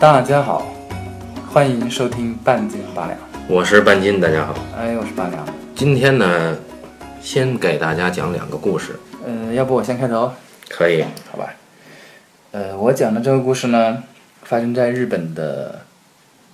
大家好，欢迎收听半斤八两。我是半斤，大家好。哎，我是八两。今天呢，先给大家讲两个故事，呃，要不我先开头，可以？好吧。呃，我讲的这个故事呢，发生在日本的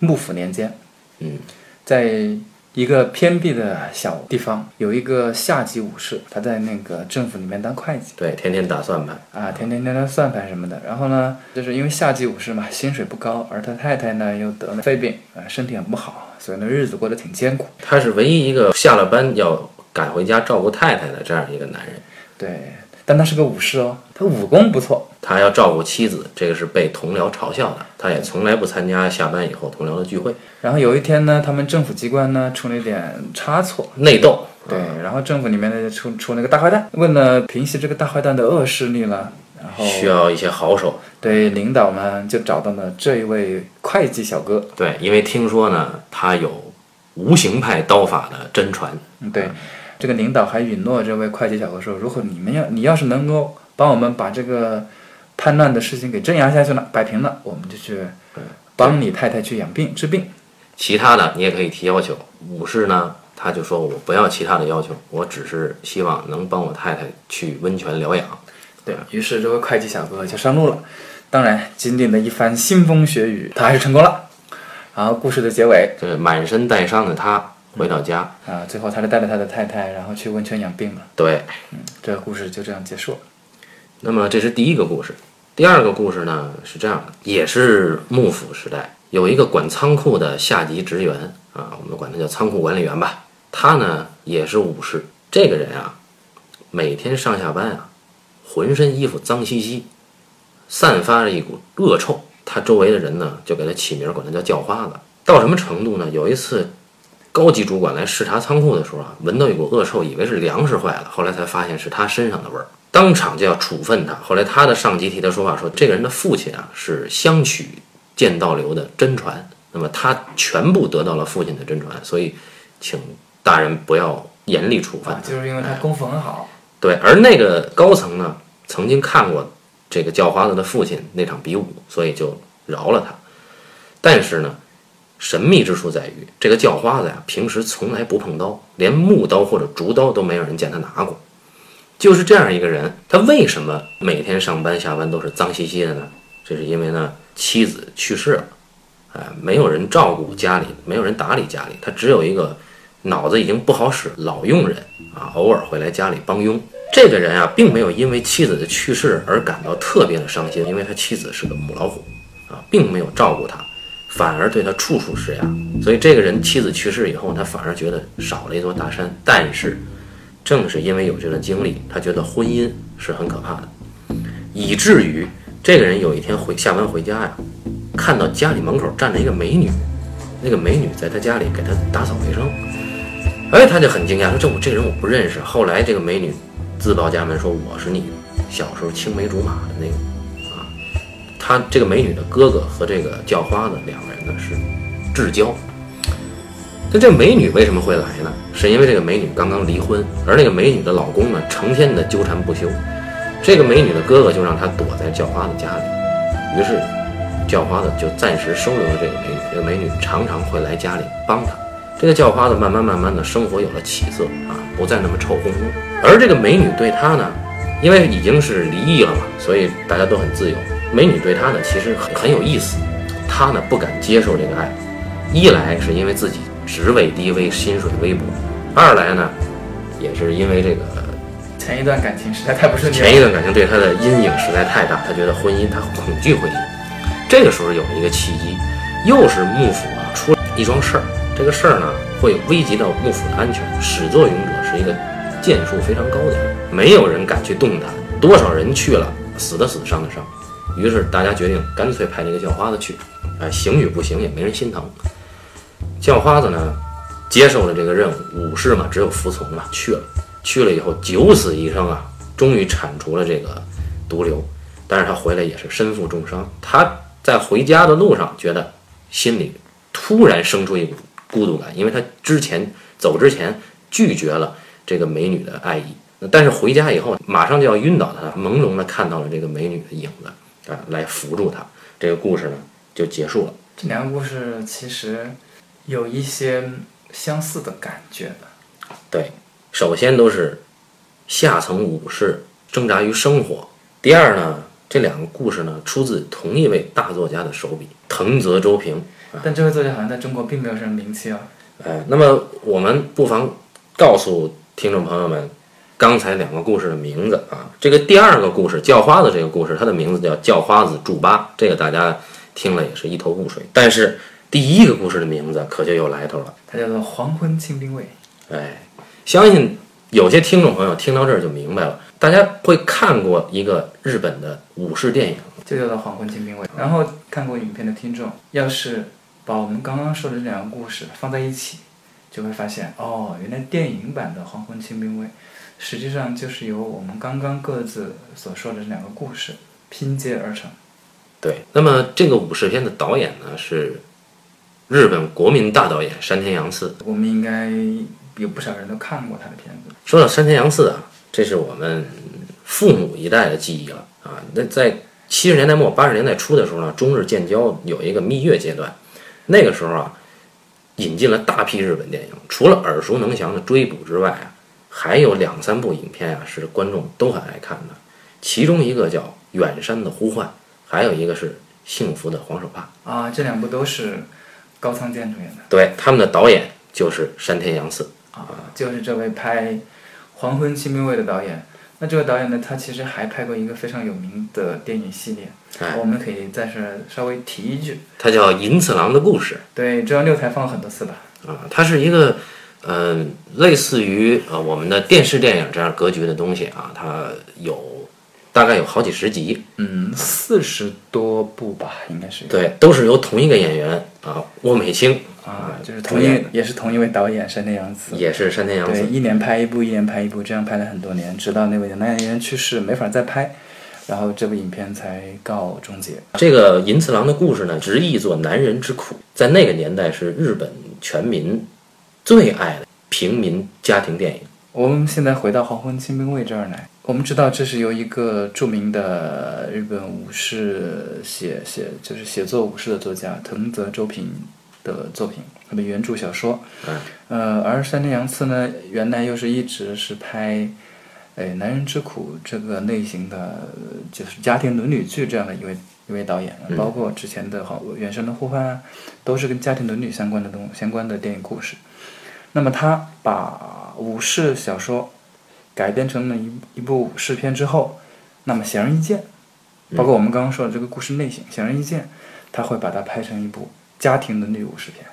幕府年间，嗯，在一个偏僻的小地方，有一个下级武士，他在那个政府里面当会计对，天天打算盘，啊，天天天天算盘什么的。然后呢，就是因为下级武士嘛，薪水不高，而他太太呢又得了肺病，啊，身体很不好，所以呢日子过得挺艰苦。他是唯一一个下了班要赶回家照顾太太的这样一个男人。对，但他是个武士哦，他武功不错。他要照顾妻子，这个是被同僚嘲笑的。他也从来不参加下班以后同僚的聚会，然后有一天呢，他们政府机关呢出了一点差错，内斗。对，然后政府里面呢出出那个大坏蛋，为了平息这个大坏蛋的恶势力了，然后需要一些好手。对领导们就找到了这一位会计小哥。对，因为听说呢，他有无形派刀法的真传。嗯，对，这个领导还允诺这位会计小哥说，如果你们要你要是能够帮我们把这个叛乱的事情给镇压下去了，摆平了，我们就去帮你太太去养病治病。其他的你也可以提要求。武士呢，他就说我不要其他的要求，我只是希望能帮我太太去温泉疗养。对于是，这位会计小哥就上路了。当然，经历了一番腥风血雨，他还是成功了。然后故事的结尾就是满身带伤的他回到家，啊，最后他就带着他的太太，然后去温泉养病了。对，嗯这个故事就这样结束了。那么这是第一个故事。第二个故事呢是这样的，也是幕府时代，有一个管仓库的下级职员啊，我们管他叫仓库管理员吧。他呢也是武士，这个人啊，每天上下班啊，浑身衣服脏兮兮，散发着一股恶臭。他周围的人呢就给他起名，管他叫叫花子。到什么程度呢？有一次，高级主管来视察仓库的时候啊，闻到一股恶臭，以为是粮食坏了，后来才发现是他身上的味儿。当场就要处分他。后来他的上级替他说话说，这个人的父亲啊是相许剑道流的真传，那么他全部得到了父亲的真传，所以请大人不要严厉处分啊，。就是因为他功夫很好。对，而那个高层呢，曾经看过这个叫花子的父亲那场比武，所以就饶了他。但是呢，神秘之处在于，这个叫花子呀，平时从来不碰刀，连木刀或者竹刀都没有人见他拿过。就是这样一个人，他为什么每天上班下班都是脏兮兮的呢？这是因为呢，妻子去世了，哎，没有人照顾家里，没有人打理家里，他只有一个脑子已经不好使老佣人啊，偶尔会来家里帮佣。这个人啊，并没有因为妻子的去世而感到特别的伤心，因为他妻子是个母老虎啊，并没有照顾他，反而对他处处施压。所以这个人妻子去世以后，他反而觉得少了一座大山。但是，正是因为有这段经历，他觉得婚姻是很可怕的，以至于这个人有一天回下班回家呀，看到家里门口站着一个美女，那个美女在他家里给他打扫卫生，哎，他就很惊讶，说这我这人我不认识。后来这个美女自报家门说我是你小时候青梅竹马的那个啊，他这个美女的哥哥和这个叫花子两个人呢是至交。那这美女为什么会来呢？是因为这个美女刚刚离婚，而那个美女的老公呢，成天的纠缠不休。这个美女的哥哥就让她躲在叫花子家里，于是叫花子就暂时收留了这个美女。这个美女常常会来家里帮他。这个叫花子慢慢慢慢的生活有了起色啊，不再那么臭烘烘。而这个美女对他呢，因为已经是离异了嘛，所以大家都很自由。美女对他呢，其实很很有意思。他呢不敢接受这个爱，一来是因为自己职位低微，薪水微薄；二来呢，也是因为这个前一段感情实在太不顺利。前一段感情对他的阴影实在太大，他觉得婚姻，他恐惧婚姻。这个时候有了一个契机，又是幕府啊出了一桩事儿，这个事儿呢会危及到幕府的安全。始作俑者是一个剑术非常高的人，没有人敢去动他，多少人去了，死的死，伤的伤。于是大家决定干脆派那个叫花子去，哎，行与不行也没人心疼。叫花子呢接受了这个任务，武士嘛只有服从嘛，去了。去了以后九死一生啊，终于铲除了这个毒瘤，但是他回来也是身负重伤。他在回家的路上，觉得心里突然生出一股孤独感，因为他之前走之前拒绝了这个美女的爱意，但是回家以后马上就要晕倒，他朦胧的看到了这个美女的影子啊，来扶住他。这个故事呢就结束了。这两个故事其实有一些相似的感觉的。对，首先都是下层武士挣扎于生活。第二呢，这两个故事呢出自同一位大作家的手笔——藤泽周平。但这位作家好像在中国并没有什么名气啊。哎，那么我们不妨告诉听众朋友们，刚才两个故事的名字啊。这个第二个故事叫花子这个故事，它的名字叫叫花子祝八，这个大家听了也是一头雾水。但是第一个故事的名字可就有来头了，它叫做《黄昏清兵卫》。哎，相信有些听众朋友听到这儿就明白了，大家会看过一个日本的武士电影，就叫做《黄昏清兵卫》。然后看过影片的听众，要是把我们刚刚说的这两个故事放在一起，就会发现哦，原来电影版的《黄昏清兵卫》实际上就是由我们刚刚各自所说的这两个故事拼接而成。对，那么这个武士片的导演呢是日本国民大导演山田洋次。我们应该有不少人都看过他的片子。说到山田洋次啊，这是我们父母一代的记忆了啊。那在七十年代末八十年代初的时候呢，中日建交有一个蜜月阶段，那个时候啊，引进了大批日本电影，除了耳熟能详的《追捕》之外啊，还有两三部影片啊是观众都很爱看的，其中一个叫《远山的呼唤》，还有一个是《幸福的黄手帕》啊，这两部都是高仓健主演的。对，他们的导演就是山田洋次啊，就是这位拍《黄昏清兵卫》的导演。那这个导演呢，他其实还拍过一个非常有名的电影系列，哎我们可以在这儿稍微提一句。它叫《银次郎的故事对，中央六台放了很多次吧。》啊，它是一个呃类似于呃我们的电视电影这样格局的东西啊，它有大概有好几十集，嗯，四十多部吧，应该是。对，都是由同一个演员啊沃美清啊，就是同一也是同一位导演山田洋次。也是山田洋对，次，一年拍一部，一年拍一部，这样拍了很多年，直到那位男演员去世，没法再拍，然后这部影片才告终结。这个银次郎的故事呢，直译作男人之苦，在那个年代是日本全民最爱的平民家庭电影。我们现在回到《黄昏清兵卫》这儿来，我们知道这是由一个著名的日本武士写写就是写作武士的作家藤泽周平的作品，他的原著小说。嗯。呃，而山田洋次呢，原来又是一直是拍，哎，男人之苦这个类型的，呃就是家庭伦理剧这样的一位一位导演，包括之前的好《原生的呼唤》啊，都是跟家庭伦理相关的东相关的电影故事。那么他把武士小说改编成了一一部武士片之后，那么显而易见，包括我们刚刚说的这个故事类型，显而易见，他会把它拍成一部家庭伦理武士片。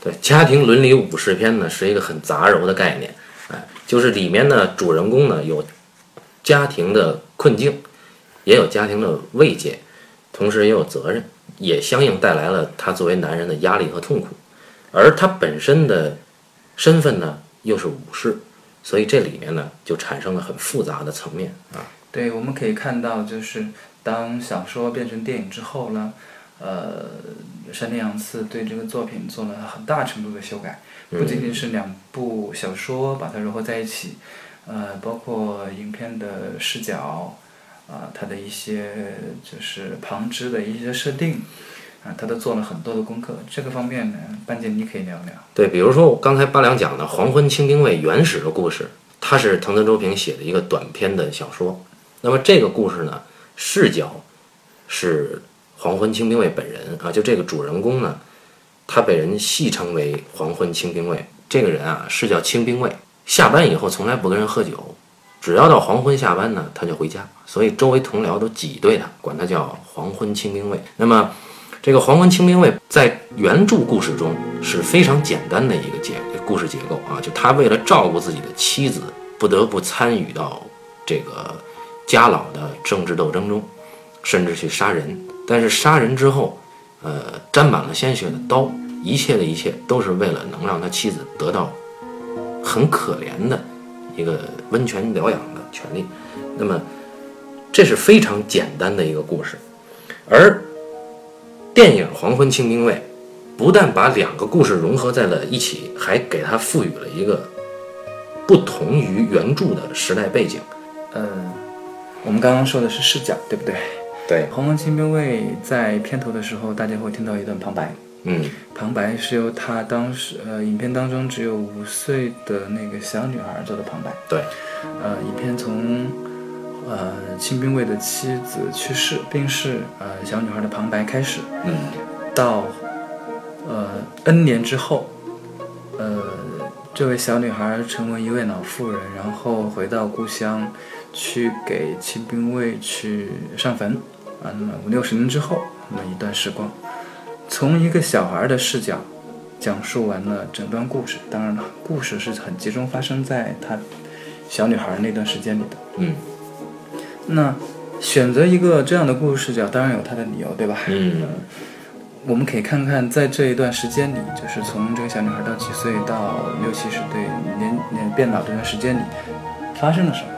对，家庭伦理武士片呢是一个很杂糅的概念，哎，就是里面呢主人公呢有家庭的困境，也有家庭的慰藉，同时也有责任，也相应带来了他作为男人的压力和痛苦，而他本身的身份呢又是武士，所以这里面呢就产生了很复杂的层面啊。对，我们可以看到，就是当小说变成电影之后呢，呃，山田洋次对这个作品做了很大程度的修改，不仅仅是两部小说把它融合在一起，呃，包括影片的视角，啊、它的一些就是旁支的一些设定，他都做了很多的功课。这个方面呢，半截你可以聊聊。对，比如说我刚才八两讲的《黄昏清兵卫》原始的故事，它是藤泽周平写的一个短篇的小说。那么这个故事呢，视角是黄昏清兵卫本人啊，就这个主人公呢，他被人戏称为黄昏清兵卫。这个人啊是叫清兵卫，下班以后从来不跟人喝酒，只要到黄昏下班呢，他就回家，所以周围同僚都挤兑他，管他叫黄昏清兵卫。那么这个黄昏清兵卫在原著故事中是非常简单的一个结故事结构啊，就他为了照顾自己的妻子，不得不参与到这个家老的政治斗争中，甚至去杀人。但是杀人之后，呃，沾满了鲜血的刀，一切的一切都是为了能让他妻子得到很可怜的一个温泉疗养的权利。那么，这是非常简单的一个故事，而电影《黄昏清兵卫》不但把两个故事融合在了一起，还给它赋予了一个不同于原著的时代背景。嗯，我们刚刚说的是视角，对不对？对，《黄昏清兵卫》在片头的时候，大家会听到一段旁白，嗯旁白是由他当时呃影片当中只有五岁的那个小女孩做的旁白。对，呃，影片从呃清兵卫的妻子去世病逝，呃小女孩的旁白开始，嗯到呃 N 年之后，呃这位小女孩成为一位老妇人，然后回到故乡去给清兵卫去上坟啊。那么五六十年之后，那么一段时光，从一个小孩的视角讲述完了整段故事。当然了，故事是很集中发生在她小女孩那段时间里的。嗯那选择一个这样的故事视角，当然有它的理由，对吧？嗯我们可以看看，在这一段时间里，就是从这个小女孩到几岁到六七十岁年年变老这段时间里，发生了什么。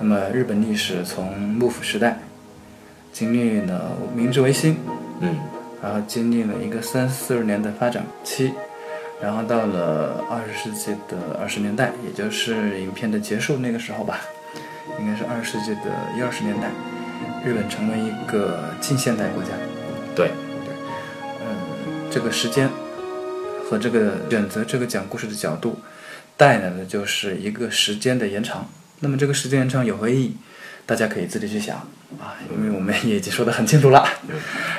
那么日本历史从幕府时代经历了明治维新，嗯然后经历了一个三四十年的发展期，然后到了二十世纪的二十年代，也就是影片的结束那个时候吧，应该是二十世纪的一二十年代，日本成为一个近现代国家。对，对嗯，这个时间和这个选择这个讲故事的角度，带来的就是一个时间的延长。那么这个时间延长有何意义？大家可以自己去想啊，因为我们也已经说得很清楚了。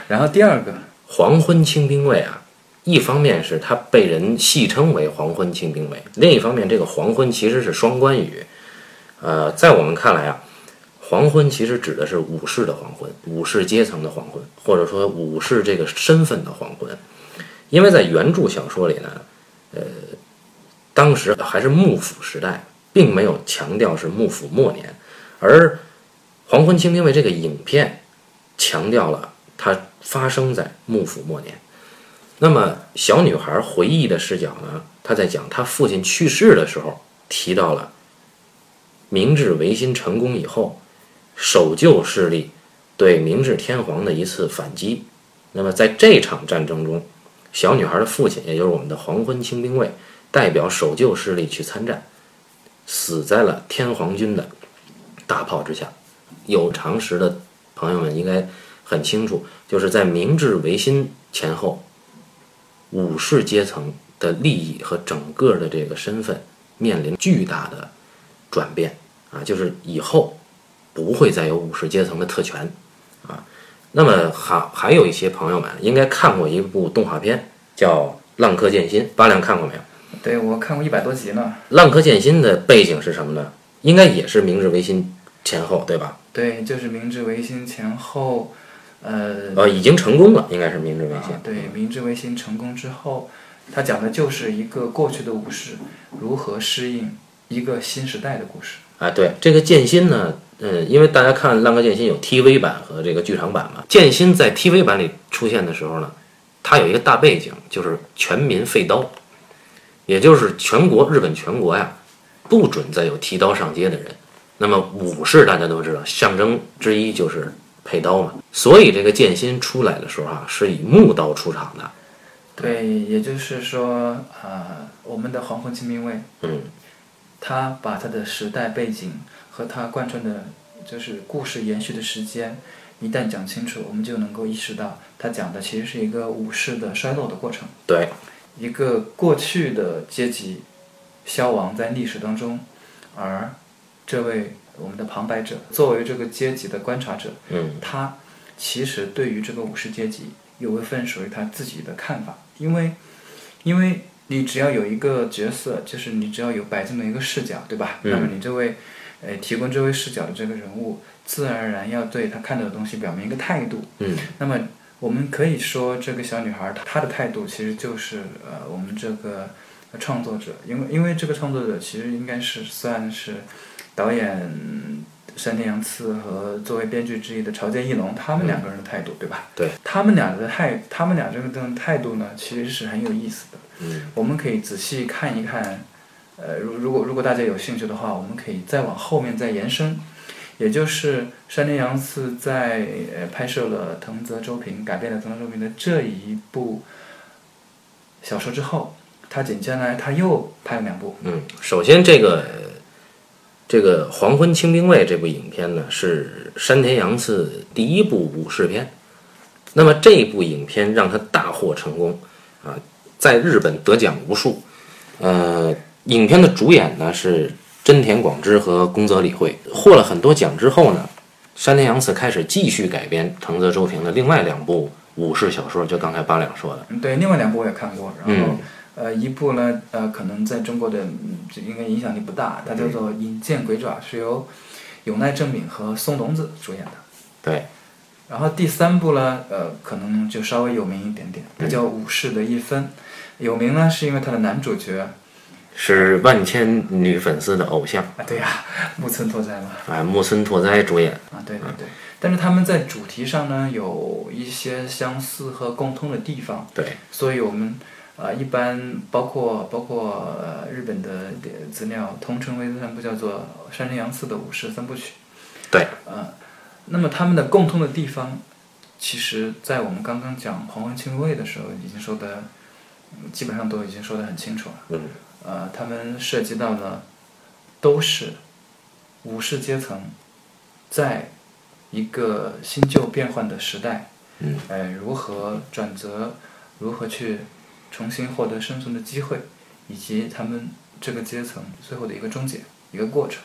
然后第二个，黄昏清兵卫啊，一方面是他被人戏称为黄昏清兵卫，另一方面这个黄昏其实是双关语。呃，在我们看来啊，黄昏其实指的是武士的黄昏，武士阶层的黄昏，或者说武士这个身份的黄昏。因为在原著小说里呢，呃，当时还是幕府时代，并没有强调是幕府末年，而《黄昏清兵卫》这个影片强调了它发生在幕府末年。那么小女孩回忆的视角呢？她在讲她父亲去世的时候，提到了明治维新成功以后，守旧势力对明治天皇的一次反击。那么在这场战争中，小女孩的父亲，也就是我们的黄昏清兵卫，代表守旧势力去参战，死在了天皇军的大炮之下。有常识的朋友们应该很清楚，就是在明治维新前后，武士阶层的利益和整个的这个身份面临巨大的转变啊，就是以后不会再有武士阶层的特权啊。那么还还有一些朋友们应该看过一部动画片，叫《浪客剑心》，八两看过没有？对我看过一百多集呢。《浪客剑心》的背景是什么呢？应该也是明治维新前后，对吧？对，就是明治维新前后，呃，呃，已经成功了，应该是明治维新。啊，对，明治维新成功之后，他讲的就是一个过去的武士如何适应一个新时代的故事。啊，对这个剑心呢，嗯，因为大家看《浪客剑心》有 TV 版和这个剧场版嘛，剑心在 TV 版里出现的时候呢，它有一个大背景，就是全民废刀，也就是全国日本全国呀，不准再有提刀上街的人。那么武士大家都知道，象征之一就是佩刀嘛，所以这个剑心出来的时候啊，是以木刀出场的。对，也就是说，啊、我们的黄昏清兵卫，嗯，他把他的时代背景和他贯穿的，就是故事延续的时间，一旦讲清楚，我们就能够意识到，他讲的其实是一个武士的衰落的过程。对，一个过去的阶级消亡在历史当中，而这位我们的旁白者作为这个阶级的观察者，嗯，他其实对于这个武士阶级有一份属于他自己的看法，因为因为你只要有一个角色，就是你只要有摆这么一个视角，对吧？嗯。那么你这位呃提供这位视角的这个人物，自然而然要对他看到的东西表明一个态度，嗯，那么我们可以说，这个小女孩她她的态度其实就是呃，我们这个创作者，因为因为这个创作者其实应该是算是导演山田洋次和作为编剧之一的朝见义龙他们两个人的态度，对吧？对，他们俩的态，他们俩这个这种态度呢，其实是很有意思的。嗯，我们可以仔细看一看，呃，如如果如果大家有兴趣的话，我们可以再往后面再延伸。也就是山田洋次在呃拍摄了藤泽周平改编了藤泽周平的这一部小说之后，他紧接来他又拍了两部，嗯，首先这个这个《黄昏清兵卫》这部影片呢，是山田洋次第一部武士片。那么这部影片让他大获成功啊，在日本得奖无数。呃，影片的主演呢是真田广之和宫泽理惠，获了很多奖之后呢，山田洋次开始继续改编藤泽周平的另外两部武士小说，就刚才八两说的。嗯对，另外两部我也看过，然后、呃一部呢呃可能在中国的嗯这应该影响力不大，它叫做《引剑鬼爪》，是由永濑正敏和松隆子主演的。对，然后第三部呢，呃，可能就稍微有名一点点，它叫《武士的一分》。有名呢，是因为它的男主角是万千女粉丝的偶像啊，对呀、木村拓哉嘛，啊，木村拓哉主演。啊，对对对。但是他们在主题上呢，有一些相似和共通的地方，对，所以我们呃一般包括包括、呃、日本的资料，通称为这三部叫做山田洋次的武士三部曲。对，呃，那么他们的共通的地方，其实在我们刚刚讲黄昏清卫的时候已经说的，嗯基本上都已经说得很清楚了。嗯，呃，他们涉及到的都是武士阶层在一个新旧变换的时代，嗯，呃，如何转折，如何去重新获得生存的机会，以及他们这个阶层最后的一个终结，一个过程。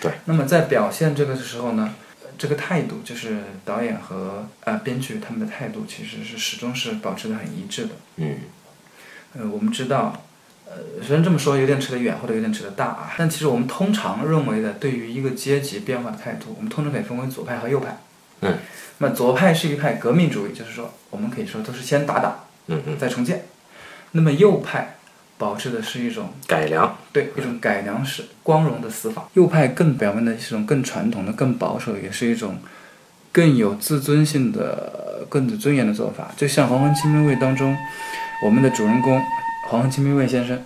对。那么在表现这个的时候呢，呃这个态度就是导演和呃编剧他们的态度其实是始终是保持的很一致的。嗯，呃，我们知道，呃，虽然这么说有点扯得远或者有点扯得大啊，但其实我们通常认为的对于一个阶级变化的态度，我们通常可以分为左派和右派。嗯。那么左派是一派革命主义，就是说我们可以说都是先打打，嗯嗯，再重建。那么右派保持的是一种改良。对一种改良式、光荣的死法。右派更表面的是一种更传统的、更保守，也是一种更有自尊性的、更有尊严的做法。就像《黄昏清兵卫》当中，我们的主人公黄昏清兵卫先生，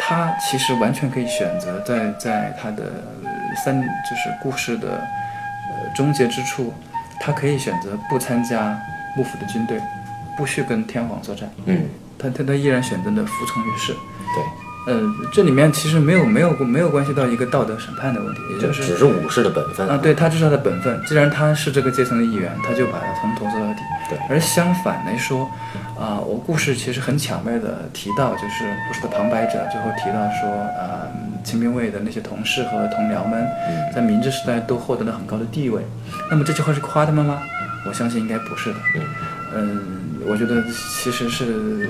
他其实完全可以选择在在他的呃三就是故事的呃终结之处，他可以选择不参加幕府的军队，不去跟天皇作战。嗯，他他他依然选择了服从于世。对。呃，这里面其实没有没有没有关系到一个道德审判的问题，也就是只是武士的本分啊，对他这是他的本分。既然他是这个阶层的一员，他就把它从头做到底。对而相反来说，啊、我故事其实很巧妙的提到，就是故事的旁白者最后提到说，呃，清兵卫的那些同事和同僚们，在明治时代都获得了很高的地位。那么这句话是夸他们吗？我相信应该不是的。嗯，我觉得其实是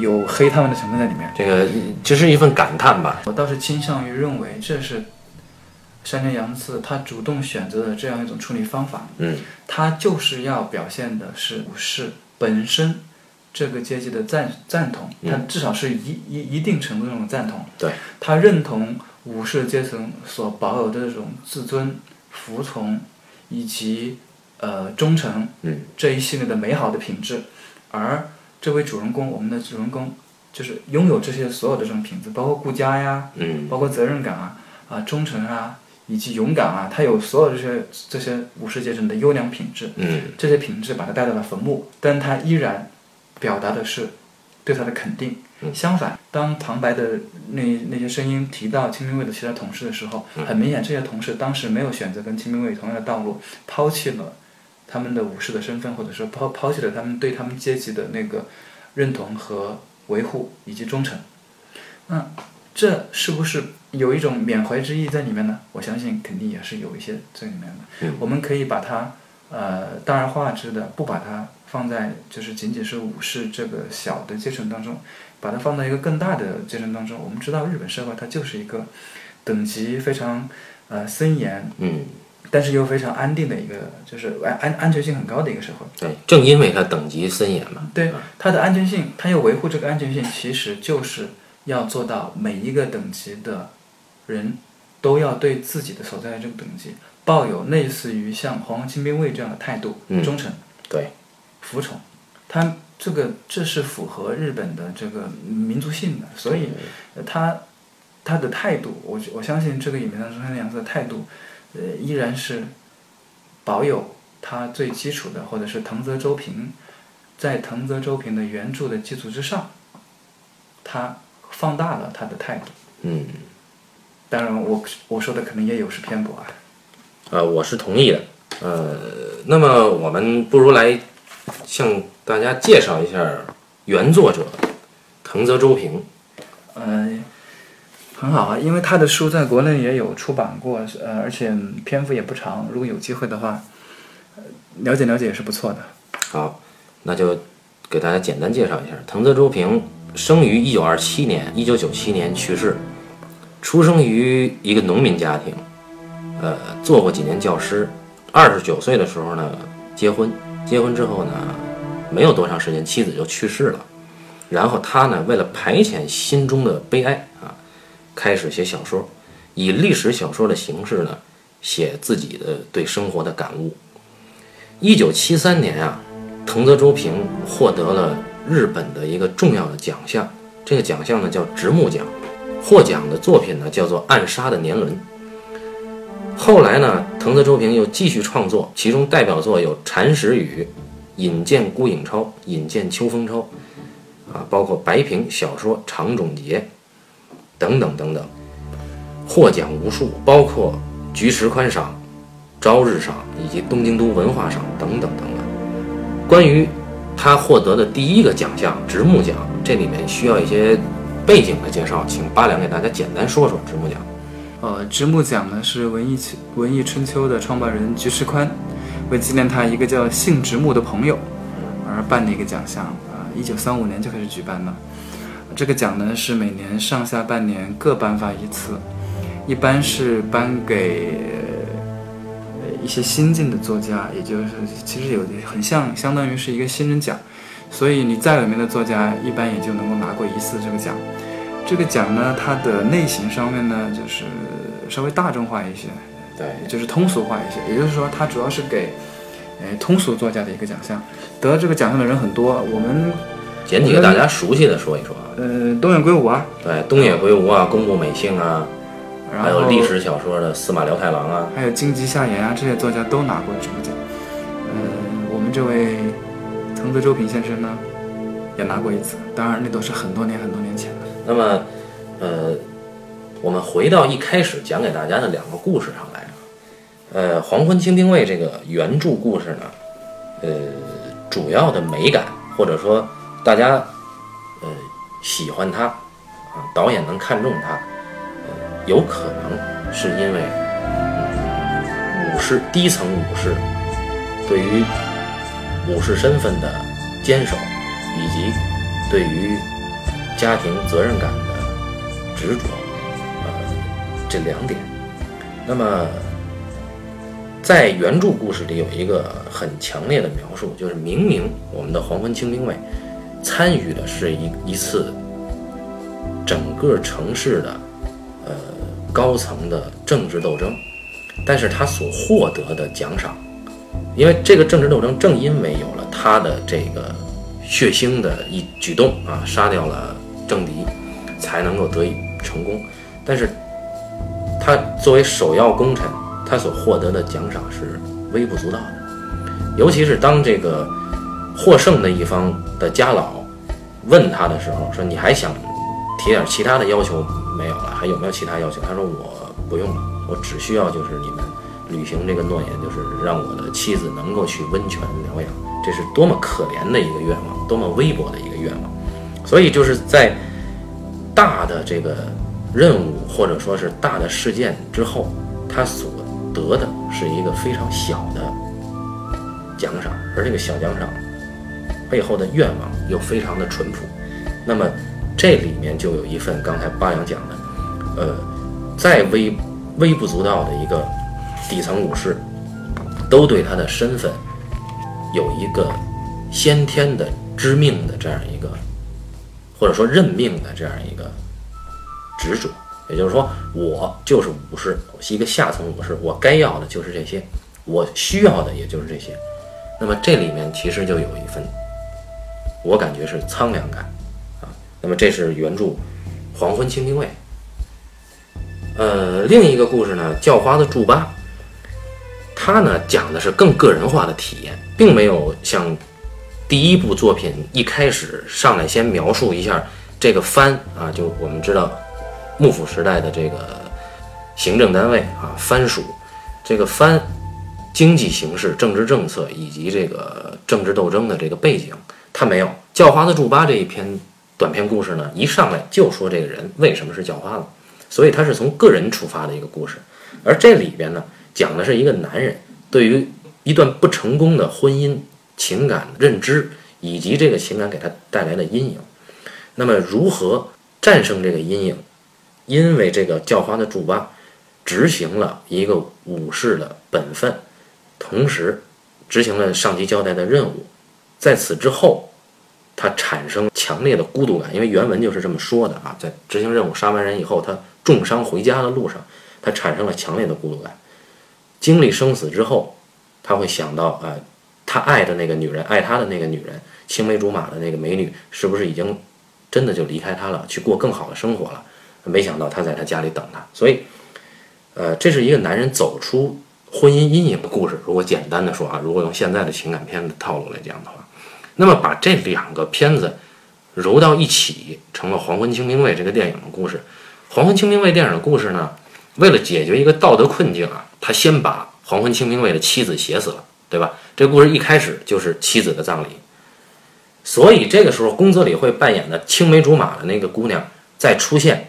有黑他们的成分在里面。这个只是一份感叹吧。我倒是倾向于认为这是山田洋次他主动选择的这样一种处理方法。嗯，他就是要表现的是武士本身这个阶级的赞赞同，他至少是一一一定程度上的赞同。对，他认同武士阶层所保有的这种自尊、服从以及呃忠诚嗯。这一系列的美好的品质，而这位主人公，我们的主人公就是拥有这些所有的这种品质，包括顾家呀，嗯。包括责任感啊、啊忠诚啊，以及勇敢啊，他有所有这些这些武士阶层的优良品质，嗯。这些品质把他带到了坟墓，但他依然表达的是对他的肯定。相反，当旁白的那那些声音提到清兵卫的其他同事的时候，很明显这些同事当时没有选择跟清兵卫同样的道路，抛弃了他们的武士的身份，或者说抛抛弃了他们对他们阶级的那个认同和维护以及忠诚。那这是不是有一种缅怀之意在里面呢？我相信肯定也是有一些在里面的。我们可以把它呃大而化之的，不把它放在就是仅仅是武士这个小的阶层当中，把它放到一个更大的阶层当中。我们知道日本社会它就是一个等级非常呃森严，嗯，但是又非常安定的一个，就是安安安全性很高的一个社会。对，正因为它等级森严嘛。对它的安全性，它要维护这个安全性，其实就是要做到每一个等级的人都要对自己的所在的这个等级抱有类似于像皇亲兵卫这样的态度，嗯忠诚、对，服从。它这个这是符合日本的这个民族性的，所以呃他他的态度，我我相信这个影片当中山田洋次的态度，呃，依然是保有他最基础的，或者是藤泽周平在藤泽周平的原著的基础之上，他放大了他的态度。嗯，当然我我说的可能也有失偏颇啊。呃，我是同意的。呃，那么我们不如来向大家介绍一下原作者藤泽周平。嗯，很好啊，因为他的书在国内也有出版过，呃，而且篇幅也不长。如果有机会的话，了解了解也是不错的。好，那就给大家简单介绍一下，藤泽周平生于一九二七年，一九九七年去世，出生于一个农民家庭，呃，做过几年教师。二十九岁的时候呢，结婚，结婚之后呢，没有多长时间，妻子就去世了。然后他呢，为了排遣心中的悲哀啊，开始写小说，以历史小说的形式呢，写自己的对生活的感悟。一九七三年啊，藤泽周平获得了日本的一个重要的奖项，这个奖项呢叫直木奖，获奖的作品呢叫做《暗杀的年轮》。后来呢，藤泽周平又继续创作，其中代表作有《禅石雨》《引荐孤影超》《引荐秋风超》，啊，包括白平小说《长冢节》等等等等，获奖无数，包括菊石宽赏、朝日赏以及东京都文化赏等等等等。关于他获得的第一个奖项直木奖，这里面需要一些背景的介绍，请八两给大家简单说说直木奖。呃，直木奖呢是文艺文艺春秋的创办人菊池宽，为纪念他一个叫姓直木的朋友而办的一个奖项啊，一九三五年就开始举办了。这个奖呢是每年上下半年各颁发一次，一般是颁给呃一些新晋的作家，也就是其实有很像相当于是一个新人奖，所以你再有名的作家，一般也就能够拿过一次这个奖。这个奖呢，它的类型上面呢，就是稍微大众化一些，对，就是通俗化一些。也就是说，它主要是给，哎，通俗作家的一个奖项。得这个奖项的人很多，我们捡几个大家熟悉的说一说啊。呃，东野圭吾啊，对，东野圭吾啊，宫部美幸啊，然后还有历史小说的司马辽太郎啊，还有荆棘夏言啊，这些作家都拿过直木奖。嗯，我们这位藤泽周平先生呢，也拿过一次，当然那都是很多年很多年前了。那么，呃，我们回到一开始讲给大家的两个故事上来。呃，《黄昏清兵卫》这个原著故事呢，呃，主要的美感或者说大家呃喜欢他啊，导演能看中他，有可能是因为武士低层武士对于武士身份的坚守，以及对于家庭责任感的执着，呃，这两点。那么，在原著故事里有一个很强烈的描述，就是明明我们的黄昏清兵卫参与的是一一次整个城市的呃高层的政治斗争，但是他所获得的奖赏，因为这个政治斗争正因为有了他的这个血腥的一举动啊，杀掉了。政敌才能够得以成功，但是他作为首要功臣，他所获得的奖赏是微不足道的。尤其是当这个获胜的一方的家老问他的时候，说：“你还想提点其他的要求没有了？还有没有其他要求？”他说：“我不用了，我只需要就是你们履行这个诺言，就是让我的妻子能够去温泉疗养。这是多么可怜的一个愿望，多么微薄的一个愿望。”所以就是在大的这个任务或者说是大的事件之后，他所得的是一个非常小的奖赏，而这个小奖赏背后的愿望又非常的淳朴。那么这里面就有一份刚才八阳讲的，呃，再微微不足道的一个底层武士，都对他的身份有一个先天的知命的这样一个。或者说认命的这样一个执着，也就是说，我就是武士，我是一个下层武士，我该要的就是这些，我需要的也就是这些。那么这里面其实就有一份，我感觉是苍凉感啊。那么这是原著《黄昏清兵卫》。呃，另一个故事呢，《叫花子祝巴》，它呢讲的是更个人化的体验，并没有像。第一部作品一开始上来先描述一下这个藩啊，就我们知道幕府时代的这个行政单位啊，藩属，这个藩经济形势、政治政策以及这个政治斗争的这个背景，他没有。叫花子祝巴这一篇短篇故事呢，一上来就说这个人为什么是叫花子，所以他是从个人出发的一个故事。而这里边呢，讲的是一个男人对于一段不成功的婚姻情感认知，以及这个情感给他带来的阴影。那么如何战胜这个阴影？因为这个叫花的祝巴执行了一个武士的本分，同时执行了上级交代的任务，在此之后，他产生强烈的孤独感，因为原文就是这么说的啊，在执行任务杀完人以后，他重伤回家的路上，他产生了强烈的孤独感。经历生死之后，他会想到啊，他爱的那个女人，爱他的那个女人，青梅竹马的那个美女，是不是已经真的就离开他了，去过更好的生活了？没想到他在他家里等他，所以，呃，这是一个男人走出婚姻阴影的故事。如果简单的说啊，如果用现在的情感片的套路来讲的话，那么把这两个片子揉到一起，成了《黄昏清兵卫》这个电影的故事。《黄昏清兵卫》电影的故事呢，为了解决一个道德困境啊，他先把黄昏清兵卫的妻子写死了，对吧？这故事一开始就是妻子的葬礼，所以这个时候宫泽理惠扮演的青梅竹马的那个姑娘再出现。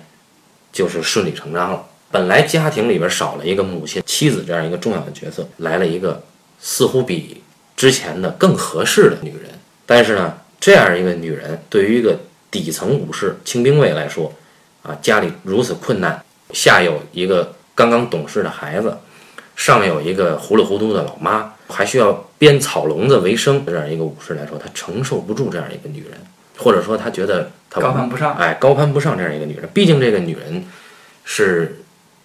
就是顺理成章了。本来家庭里边少了一个母亲、妻子这样一个重要的角色，来了一个似乎比之前的更合适的女人。但是呢，这样一个女人对于一个底层武士、清兵卫来说，啊，家里如此困难，下有一个刚刚懂事的孩子，上有一个糊里糊涂的老妈，还需要编草笼子为生这样一个武士来说，他承受不住这样一个女人。或者说他觉得他高攀不上，哎，高攀不上这样一个女人。毕竟这个女人是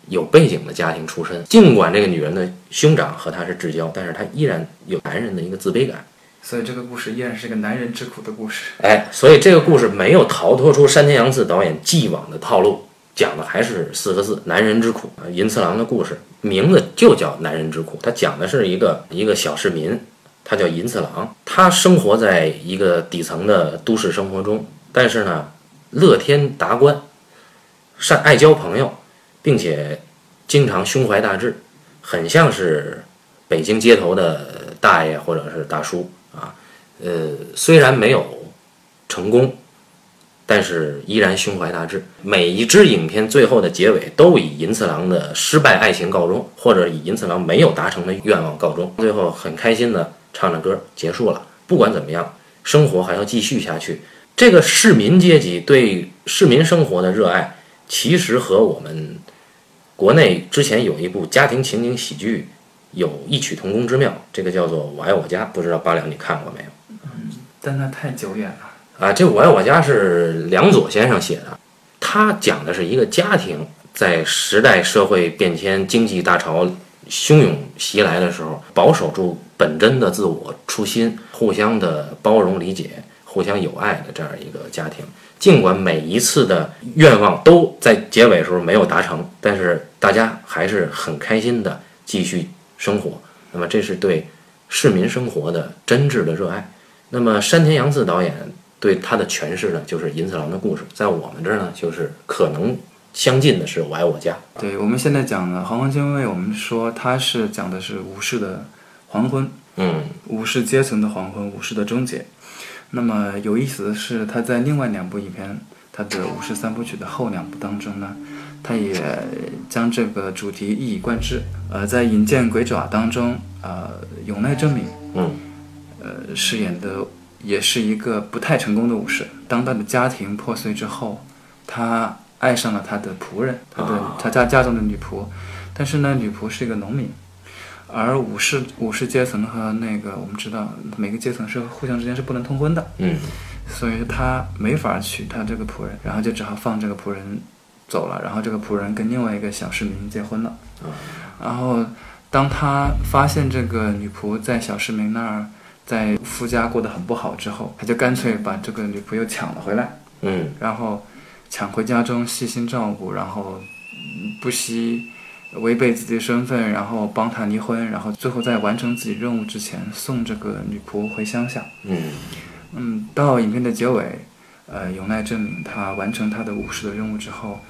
有背景的家庭出身，尽管这个女人的兄长和她是至交，但是她依然有男人的一个自卑感。所以这个故事依然是一个男人之苦的故事。哎，所以这个故事没有逃脱出山田洋次导演既往的套路，讲的还是四个字：男人之苦。银次郎的故事名字就叫男人之苦，他讲的是一个一个小市民。他叫银次郎，他生活在一个底层的都市生活中，但是呢，乐天达观，善爱交朋友，并且经常胸怀大志，很像是北京街头的大爷或者是大叔。呃，虽然没有成功，但是依然胸怀大志。每一支影片最后的结尾都以银次郎的失败爱情告终，或者以银次郎没有达成的愿望告终。最后很开心的。唱着歌结束了。不管怎么样，生活还要继续下去。这个市民阶级对市民生活的热爱，其实和我们国内之前有一部家庭情景喜剧有异曲同工之妙。这个叫做《我爱我家》，不知道八两你看过没有？但那太久远了。啊，这《我爱我家》是梁左先生写的，他讲的是一个家庭在时代社会变迁、经济大潮汹涌袭来的时候，保守住。本真的自我初心，互相的包容理解，互相友爱的这样一个家庭。尽管每一次的愿望都在结尾时候没有达成，但是大家还是很开心的继续生活。那么这是对市民生活的真挚的热爱。那么山田洋次导演对他的诠释呢，就是银次郎的故事。在我们这儿呢，就是可能相近的是我爱我家。对我们现在讲的《黄昏精卫》，我们说它是讲的是武士的。黄昏，嗯，武士阶层的黄昏，武士的终结。那么有意思的是，他在另外两部影片，他的武士三部曲的后两部当中呢，他也将这个主题一以贯之。呃，在《引剑鬼爪》当中，呃，永濑正敏，嗯，呃，饰演的也是一个不太成功的武士。当他的家庭破碎之后，他爱上了他的仆人，他的他家家中的女仆，但是呢，女仆是一个农民。而武士武士阶层和那个我们知道每个阶层是互相之间是不能通婚的，嗯，所以他没法娶他这个仆人，然后就只好放这个仆人走了，然后这个仆人跟另外一个小市民结婚了，然后当他发现这个女仆在小市民那儿在夫家过得很不好之后，他就干脆把这个女仆又抢了回来，嗯，然后抢回家中细心照顾，然后不惜。违背自己的身份，然后帮他离婚，然后最后在完成自己任务之前送这个女仆回乡下。嗯嗯，到影片的结尾，呃，永濑正敏他完成他的武士的任务之后，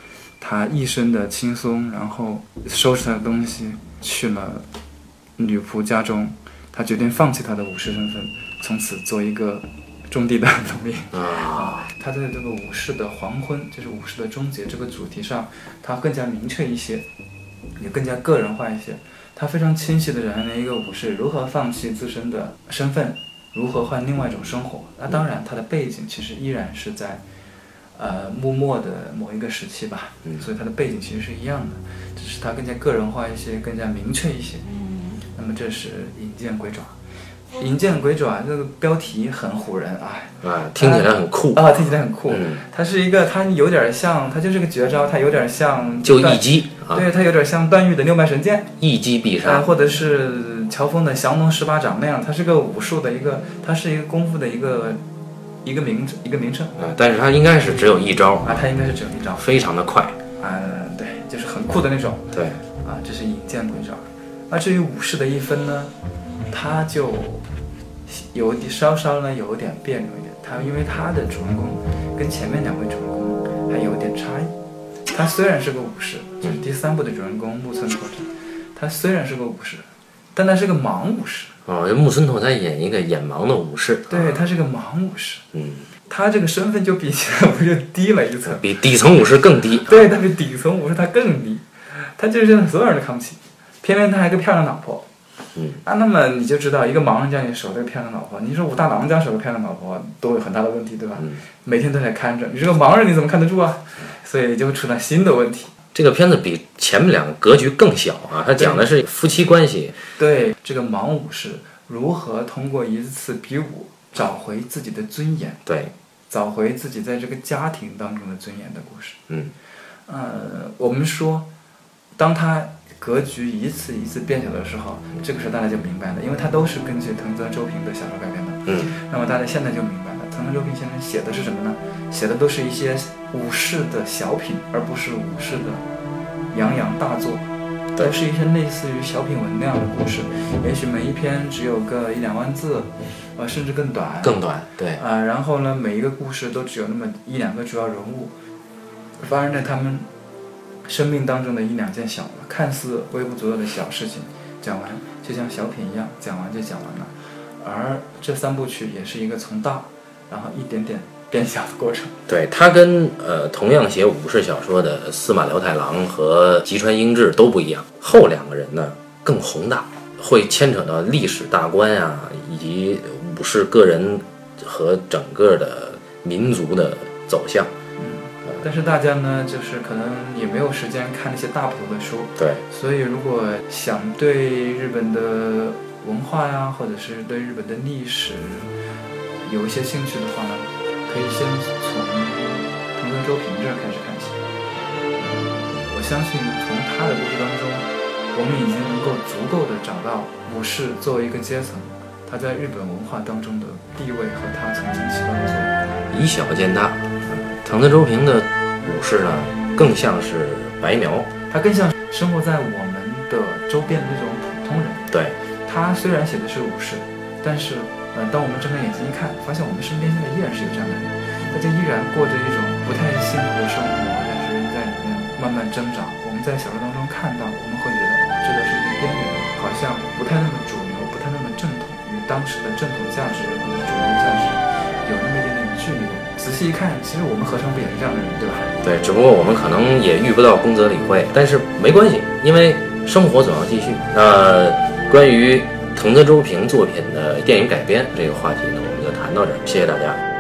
他一身的轻松，然后收拾他的东西去了女仆家中。他决定放弃他的武士身份，从此做一个种地的农民。啊，他在这个武士的黄昏，就是武士的终结这个主题上，他更加明确一些，也更加个人化一些。他非常清晰地展现了一个武士如何放弃自身的身份，如何换另外一种生活。那当然，他的背景其实依然是在，呃，幕末的某一个时期吧。嗯所以他的背景其实是一样的，只是他更加个人化一些，更加明确一些。那么这是银剑鬼爪。银剑鬼爪这个标题很唬人啊，啊，听起来很酷，啊，听起来很酷。嗯它是一个，它有点像，它就是个绝招，它有点像就一击啊，对，它有点像段誉的六脉神剑，一击必啊，杀。或者是乔峰的降龙十八掌那样，它是个武术的一个，它是一个功夫的一个一个名一个名称啊，但是它应该是只有一招，啊，它应该是只有一招非常的快。啊，对，就是很酷的那种对，啊，这是引剑鬼爪。那至于武士的一分呢，他就有点稍稍呢有点别扭一点，他因为他的主人公跟前面两位主人公还有点差异。他虽然是个武士，就是第三部的主人公木村拓哉，他虽然是个武士，但他是个盲武士。哦，这木村拓哉演一个眼盲的武士，对，啊他是个盲武士，嗯，他这个身份就比其他武士低了一层。比底层武士更低。对，他比底层武士他更低，他就是所有人都看不起，偏偏他还有个漂亮老婆。嗯啊，那么你就知道一个盲人家里守着个漂亮老婆，你说武大郎家守着漂亮老婆都有很大的问题，对吧？嗯每天都在看着，你这个盲人你怎么看得住啊？所以就会出现新的问题。这个片子比前面两个格局更小啊，它讲的是夫妻关系。对这个盲武士如何通过一次比武找回自己的尊严，对，找回自己在这个家庭当中的尊严的故事。嗯呃，我们说，当他格局一次一次变小的时候，这个时候大家就明白了，因为它都是根据藤泽周平的小说改编的。嗯那么大家现在就明白了，藤泽周平先生写的是什么呢？写的都是一些武士的小品，而不是武士的洋洋大作。对都是一些类似于小品文那样的故事，也许每一篇只有个一两万字，呃，甚至更短。更短。对，啊、然后呢，每一个故事都只有那么一两个主要人物，发生在他们生命当中的一两件小、看似微不足道的小事情，讲完就像小品一样，讲完就讲完了。而这三部曲也是一个从大，然后一点点变小的过程。对，他跟呃同样写武士小说的司马辽太郎和吉川英治都不一样。后两个人呢更宏大，会牵扯到历史大观啊，以及武士个人和整个的民族的走向。但是大家呢，就是可能也没有时间看那些大部头的书，对，所以如果想对日本的文化呀，或者是对日本的历史有一些兴趣的话呢，可以先从藤村周平这儿开始看起。我相信从他的故事当中，我们已经能够足够的找到武士作为一个阶层，他在日本文化当中的地位和他曾经起到的作用。以小见大。藤泽周平的武士呢，更像是白描。他更像生活在我们的周边的那种普通人。对，他虽然写的是武士，但是，呃，当我们睁开眼睛一看，发现我们身边现在依然是有这样的人，大家依然过着一种不太幸福的生活，但是在里面慢慢挣扎。我们在小说当中看到，我们会觉得，哦，这个是一个边缘，好像不太那么主流，不太那么正统，与当时的正统价值或者主流价值有那么一点点距离的人。仔细一看，其实我们何尝不也是这样的人，对吧？对，只不过我们可能也遇不到宫泽理惠，但是没关系，因为生活总要继续。那 关于藤泽周平作品的电影改编这个话题呢，我们就谈到这儿，谢谢大家。